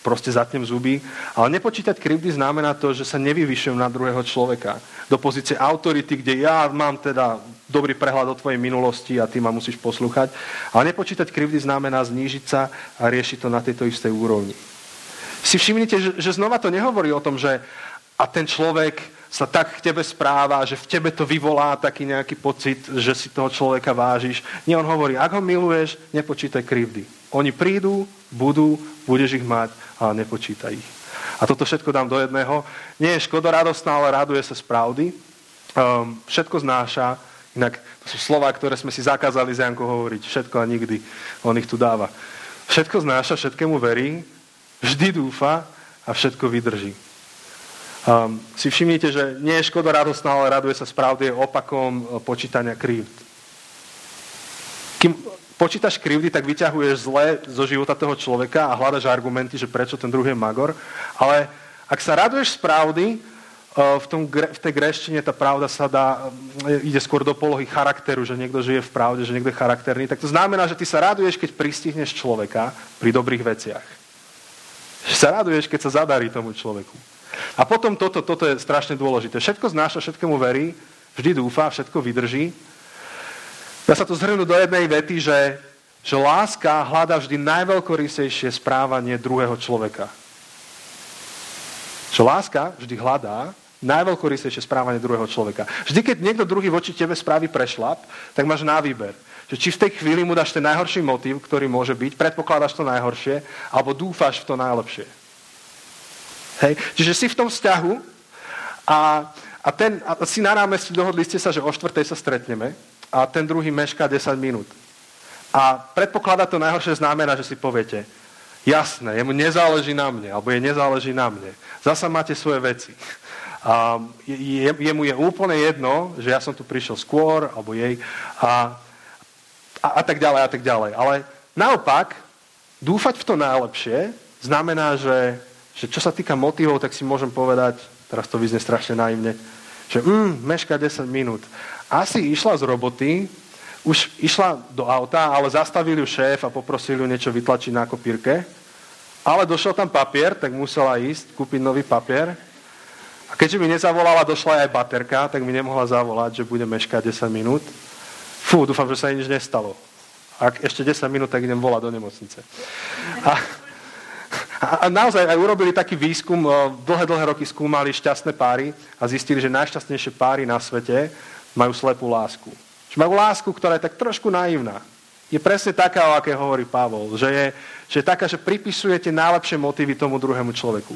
proste zatnem zuby. Ale nepočítať krivdy znamená to, že sa nevyvyšujem na druhého človeka. Do pozície autority, kde ja mám teda dobrý prehľad o tvojej minulosti a ty ma musíš poslúchať. Ale nepočítať krivdy znamená znížiť sa a riešiť to na tejto istej úrovni. Si všimnite, že, že znova to nehovorí o tom, že a ten človek sa tak k tebe správa, že v tebe to vyvolá taký nejaký pocit, že si toho človeka vážiš. Nie, on hovorí, ak ho miluješ, nepočítaj krivdy. Oni prídu, budú, budeš ich mať, ale nepočítaj ich. A toto všetko dám do jedného. Nie je škodoradostná, ale raduje sa z pravdy. Um, všetko znáša. Inak to sú slova, ktoré sme si zakázali z Janko hovoriť. Všetko a nikdy. On ich tu dáva. Všetko znáša, všetkému verí, vždy dúfa a všetko vydrží. Um, si všimnite, že nie je škoda radostná, ale raduje sa správde opakom e, počítania krivd. Kým počítaš krivdy, tak vyťahuješ zle zo života toho človeka a hľadaš argumenty, že prečo ten druhý je magor. Ale ak sa raduješ z pravdy, e, v, tom, v tej greštine tá pravda sa dá, e, ide skôr do polohy charakteru, že niekto žije v pravde, že niekto je charakterný, tak to znamená, že ty sa raduješ, keď pristihneš človeka pri dobrých veciach. Že sa raduješ, keď sa zadarí tomu človeku. A potom toto, toto je strašne dôležité. Všetko znáša, všetkému verí, vždy dúfa, všetko vydrží. Dá sa to zhrnúť do jednej vety, že, že láska hľadá vždy najveľkorysejšie správanie druhého človeka. Že láska vždy hľadá najveľkorysejšie správanie druhého človeka. Vždy, keď niekto druhý voči tebe spraví prešlap, tak máš na výber. Že či v tej chvíli mu dáš ten najhorší motív, ktorý môže byť, predpokladáš to najhoršie, alebo dúfaš v to najlepšie. Hej? Čiže si v tom vzťahu a, a, ten, a si na námestí dohodli ste sa, že o štvrtej sa stretneme a ten druhý mešká 10 minút. A predpokladá to najhoršie znamená, že si poviete, jasné, jemu nezáleží na mne, alebo je nezáleží na mne. Zasa máte svoje veci. A je, jemu je úplne jedno, že ja som tu prišiel skôr, alebo jej, a, a, a tak ďalej, a tak ďalej. Ale naopak, dúfať v to najlepšie znamená, že že čo sa týka motivov, tak si môžem povedať, teraz to vyzne strašne naivne, že mm, meška 10 minút. Asi išla z roboty, už išla do auta, ale zastavili ju šéf a poprosili ju niečo vytlačiť na kopírke. Ale došiel tam papier, tak musela ísť kúpiť nový papier. A keďže mi nezavolala, došla aj baterka, tak mi nemohla zavolať, že bude meškať 10 minút. Fú, dúfam, že sa nič nestalo. Ak ešte 10 minút, tak idem volať do nemocnice. A, a naozaj aj urobili taký výskum, dlhé, dlhé roky skúmali šťastné páry a zistili, že najšťastnejšie páry na svete majú slepú lásku. Že majú lásku, ktorá je tak trošku naivná. Je presne taká, o aké hovorí Pavol. Že je, že je taká, že pripisujete najlepšie motívy tomu druhému človeku.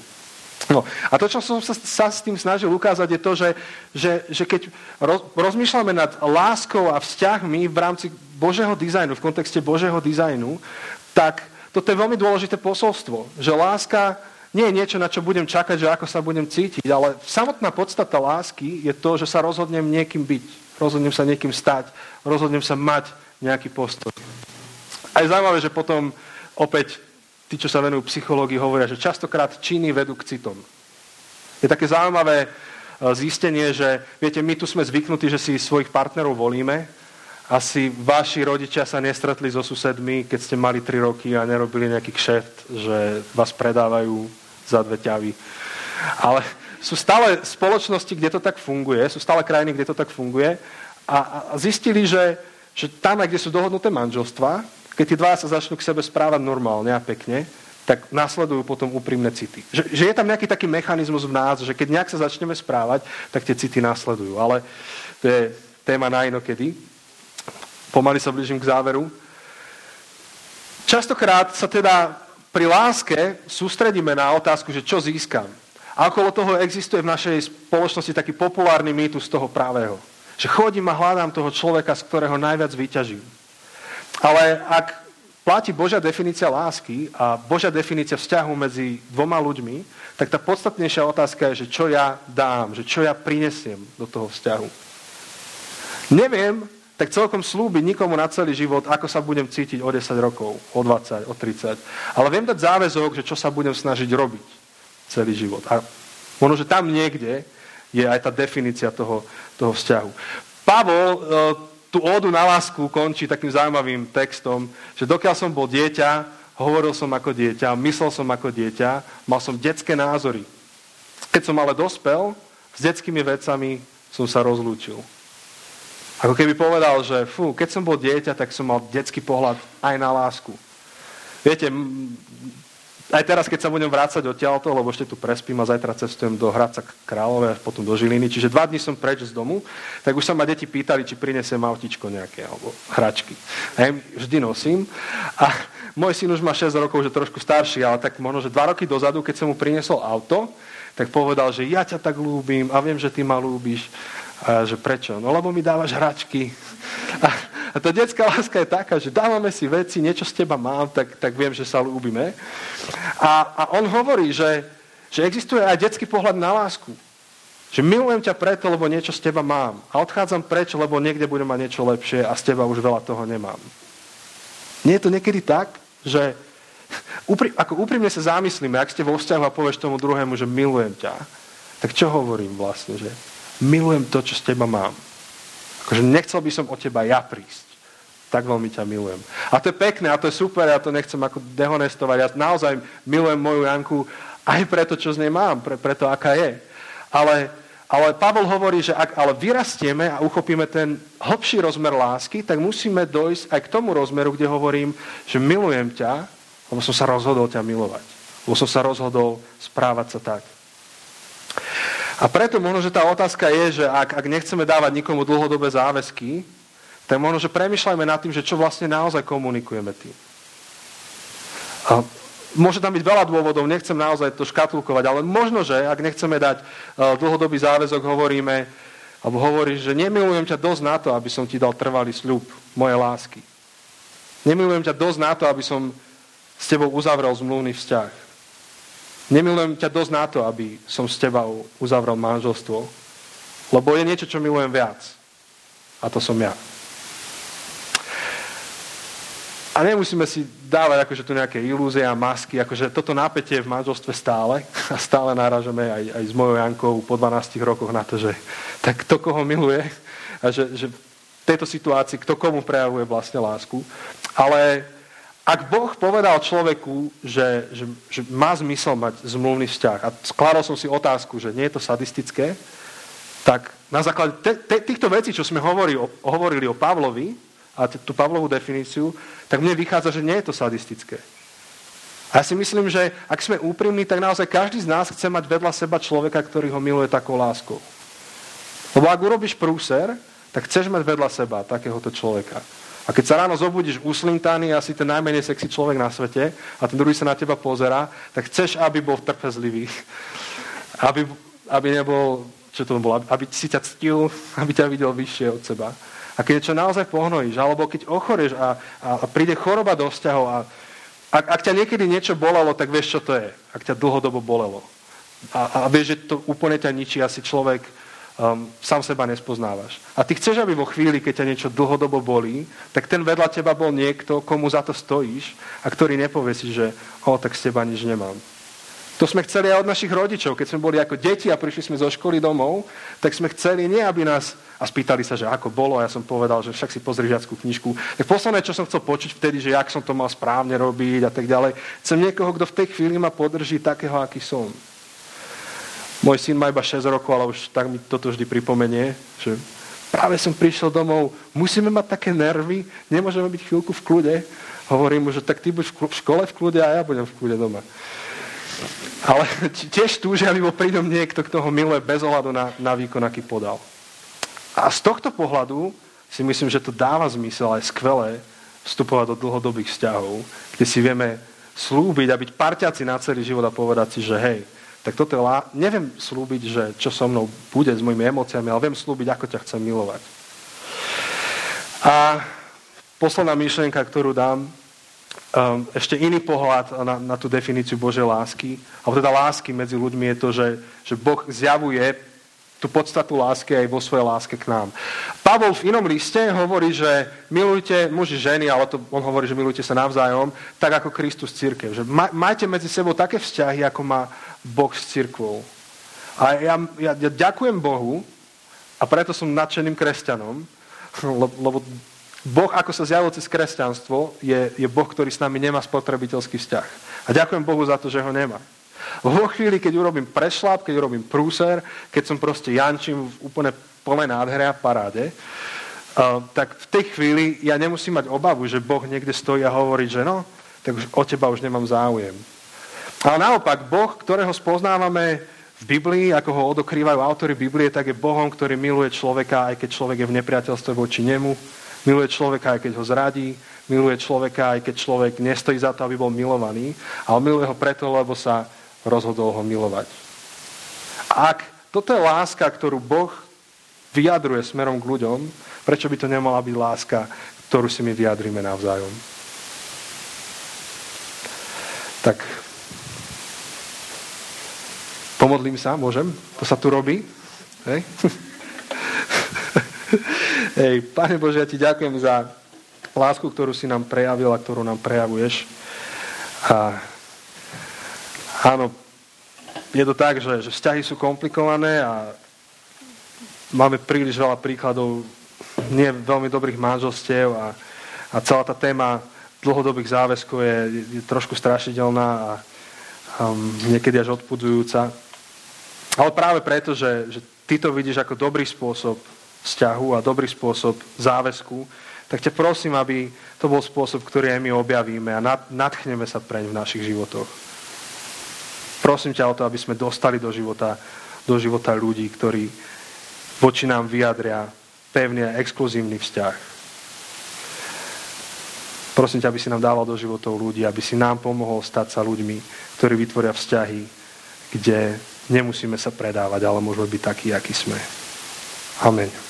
No, a to, čo som sa, sa s tým snažil ukázať, je to, že, že, že keď roz, rozmýšľame nad láskou a vzťahmi v rámci Božieho dizajnu, v kontexte Božieho dizajnu, tak toto je veľmi dôležité posolstvo. Že láska nie je niečo, na čo budem čakať, že ako sa budem cítiť, ale samotná podstata lásky je to, že sa rozhodnem niekým byť rozhodnem sa niekým stať, rozhodnem sa mať nejaký postoj. A je zaujímavé, že potom opäť tí, čo sa venujú psychológii, hovoria, že častokrát činy vedú k citom. Je také zaujímavé e, zistenie, že viete, my tu sme zvyknutí, že si svojich partnerov volíme, asi vaši rodičia sa nestretli so susedmi, keď ste mali 3 roky a nerobili nejaký kšeft, že vás predávajú za dve ťavy. Ale sú stále spoločnosti, kde to tak funguje, sú stále krajiny, kde to tak funguje a, a zistili, že, že tam, kde sú dohodnuté manželstva, keď tí dva sa začnú k sebe správať normálne a pekne, tak následujú potom úprimné city. Že, že je tam nejaký taký mechanizmus v nás, že keď nejak sa začneme správať, tak tie city následujú. Ale to je téma na inokedy. Pomaly sa blížim k záveru. Častokrát sa teda pri láske sústredíme na otázku, že čo získam. A okolo toho existuje v našej spoločnosti taký populárny mýtus toho pravého. Že chodím a hľadám toho človeka, z ktorého najviac vyťažím. Ale ak platí Božia definícia lásky a Božia definícia vzťahu medzi dvoma ľuďmi, tak tá podstatnejšia otázka je, že čo ja dám, že čo ja prinesiem do toho vzťahu. Neviem, tak celkom slúbiť nikomu na celý život, ako sa budem cítiť o 10 rokov, o 20, o 30. Ale viem dať záväzok, že čo sa budem snažiť robiť celý život. A možno, že tam niekde je aj tá definícia toho, toho vzťahu. Pavol e, tú ódu na lásku končí takým zaujímavým textom, že dokiaľ som bol dieťa, hovoril som ako dieťa, myslel som ako dieťa, mal som detské názory. Keď som ale dospel, s detskými vecami som sa rozlúčil. Ako keby povedal, že fú, keď som bol dieťa, tak som mal detský pohľad aj na lásku. Viete, aj teraz, keď sa budem vrácať odtiaľto, lebo ešte tu prespím a zajtra cestujem do Hradca Králové a potom do Žiliny, čiže dva dní som preč z domu, tak už sa ma deti pýtali, či prinesem autičko nejaké, alebo hračky. Ja im vždy nosím. A môj syn už má 6 rokov, že trošku starší, ale tak možno, že dva roky dozadu, keď som mu priniesol auto, tak povedal, že ja ťa tak ľúbim a viem, že ty ma ľúbiš. A že prečo? No lebo mi dávaš hračky. A, a tá detská láska je taká, že dávame si veci, niečo z teba mám, tak, tak viem, že sa ľúbime. A, a on hovorí, že, že existuje aj detský pohľad na lásku. Že milujem ťa preto, lebo niečo z teba mám. A odchádzam preč, lebo niekde budem mať niečo lepšie a z teba už veľa toho nemám. Nie je to niekedy tak, že ako úprimne sa zamyslíme, ak ste vo vzťahu a povieš tomu druhému, že milujem ťa, tak čo hovorím vlastne, že milujem to, čo z teba mám. Akože nechcel by som od teba ja prísť. Tak veľmi ťa milujem. A to je pekné, a to je super, ja to nechcem ako dehonestovať. Ja naozaj milujem moju Janku aj preto, čo z nej mám, pre, preto, aká je. Ale, ale Pavol hovorí, že ak ale vyrastieme a uchopíme ten hlbší rozmer lásky, tak musíme dojsť aj k tomu rozmeru, kde hovorím, že milujem ťa, lebo som sa rozhodol ťa milovať. Lebo som sa rozhodol správať sa tak. A preto možno, že tá otázka je, že ak, ak nechceme dávať nikomu dlhodobé záväzky, tak možno, že premyšľajme nad tým, že čo vlastne naozaj komunikujeme tým. A môže tam byť veľa dôvodov, nechcem naozaj to škatulkovať, ale možno, že ak nechceme dať e, dlhodobý záväzok, hovoríme, alebo hovoríš, že nemilujem ťa dosť na to, aby som ti dal trvalý sľub mojej lásky. Nemilujem ťa dosť na to, aby som s tebou uzavrel zmluvný vzťah. Nemilujem ťa dosť na to, aby som s teba uzavrel manželstvo, lebo je niečo, čo milujem viac. A to som ja. A nemusíme si dávať akože tu nejaké ilúzie a masky, akože toto napätie v manželstve stále a stále náražame aj, aj s mojou Jankou po 12 rokoch na to, že tak to, koho miluje a že, že tejto situácii, kto komu prejavuje vlastne lásku. Ale ak Boh povedal človeku, že, že, že má zmysel mať zmluvný vzťah a skladol som si otázku, že nie je to sadistické, tak na základe te, te, týchto vecí, čo sme hovorili o, hovorili o Pavlovi a tú Pavlovú definíciu, tak mne vychádza, že nie je to sadistické. A ja si myslím, že ak sme úprimní, tak naozaj každý z nás chce mať vedľa seba človeka, ktorý ho miluje takou láskou. Lebo ak urobíš prúser, tak chceš mať vedľa seba takéhoto človeka. A keď sa ráno zobudíš uslintaný, asi ten najmenej sexy človek na svete a ten druhý sa na teba pozera, tak chceš, aby bol trpezlivý. Aby, aby nebol, čo to bolo, aby si ťa ctil, aby ťa videl vyššie od seba. A keď niečo naozaj pohnojíš, alebo keď ochorieš a, a, a príde choroba do vzťahov a ak, ak ťa niekedy niečo bolelo, tak vieš, čo to je. Ak ťa dlhodobo bolelo. A, a vieš, že to úplne ťa ničí asi človek, um, sám seba nespoznávaš. A ty chceš, aby vo chvíli, keď ťa niečo dlhodobo bolí, tak ten vedľa teba bol niekto, komu za to stojíš a ktorý nepovie si, že o, tak z teba nič nemám. To sme chceli aj od našich rodičov. Keď sme boli ako deti a prišli sme zo školy domov, tak sme chceli nie, aby nás... A spýtali sa, že ako bolo, a ja som povedal, že však si pozri žiackú knižku. Tak posledné, čo som chcel počuť vtedy, že jak som to mal správne robiť a tak ďalej. Chcem niekoho, kto v tej chvíli ma podrží takého, aký som. Môj syn má iba 6 rokov, ale už tak mi toto vždy pripomenie, že práve som prišiel domov, musíme mať také nervy, nemôžeme byť chvíľku v kľude. Hovorím mu, že tak ty buď v škole v kľude a ja budem v kľude doma. Ale tiež túžia, aby bol pri ňom niekto, kto ho miluje bez ohľadu na, na výkon, aký podal. A z tohto pohľadu si myslím, že to dáva zmysel aj skvelé vstupovať do dlhodobých vzťahov, kde si vieme slúbiť a byť parťaci na celý život a povedať si, že hej, tak toto je lá... neviem slúbiť, že čo so mnou bude s mojimi emóciami, ale viem slúbiť, ako ťa chcem milovať. A posledná myšlienka, ktorú dám, um, ešte iný pohľad na, na tú definíciu Božej lásky, alebo teda lásky medzi ľuďmi je to, že, že Boh zjavuje tú podstatu lásky aj vo svojej láske k nám. Pavol v inom liste hovorí, že milujte muži ženy, ale to on hovorí, že milujte sa navzájom, tak ako Kristus církev. Že majte medzi sebou také vzťahy, ako má Boh s církvou. A ja, ja, ja ďakujem Bohu a preto som nadšeným kresťanom, lebo Boh, ako sa zjavil cez kresťanstvo, je, je Boh, ktorý s nami nemá spotrebiteľský vzťah. A ďakujem Bohu za to, že ho nemá. Vo chvíli, keď urobím prešlap, keď urobím prúser, keď som proste jančím v úplne plnej nádhere a paráde, uh, tak v tej chvíli ja nemusím mať obavu, že Boh niekde stojí a hovorí, že no, tak už o teba už nemám záujem. Ale naopak, Boh, ktorého spoznávame v Biblii, ako ho odokrývajú autory Biblie, tak je Bohom, ktorý miluje človeka, aj keď človek je v nepriateľstve voči nemu. Miluje človeka, aj keď ho zradí. Miluje človeka, aj keď človek nestojí za to, aby bol milovaný. Ale miluje ho preto, lebo sa rozhodol ho milovať. Ak toto je láska, ktorú Boh vyjadruje smerom k ľuďom, prečo by to nemala byť láska, ktorú si my vyjadrime navzájom? Tak pomodlím sa, môžem? To sa tu robí? Hej? Hej, Pane Bože, ja ti ďakujem za lásku, ktorú si nám prejavil a ktorú nám prejavuješ. A Áno, je to tak, že, že vzťahy sú komplikované a máme príliš veľa príkladov nie veľmi dobrých manželstiev a, a celá tá téma dlhodobých záväzkov je, je, trošku strašidelná a um, niekedy až odpudzujúca. Ale práve preto, že, že ty to vidíš ako dobrý spôsob vzťahu a dobrý spôsob záväzku, tak ťa prosím, aby to bol spôsob, ktorý aj my objavíme a nad, nadchneme sa preň v našich životoch. Prosím ťa o to, aby sme dostali do života, do života ľudí, ktorí voči nám vyjadria pevný a exkluzívny vzťah. Prosím ťa, aby si nám dával do životov ľudí, aby si nám pomohol stať sa ľuďmi, ktorí vytvoria vzťahy, kde nemusíme sa predávať, ale môžeme byť takí, akí sme. Amen.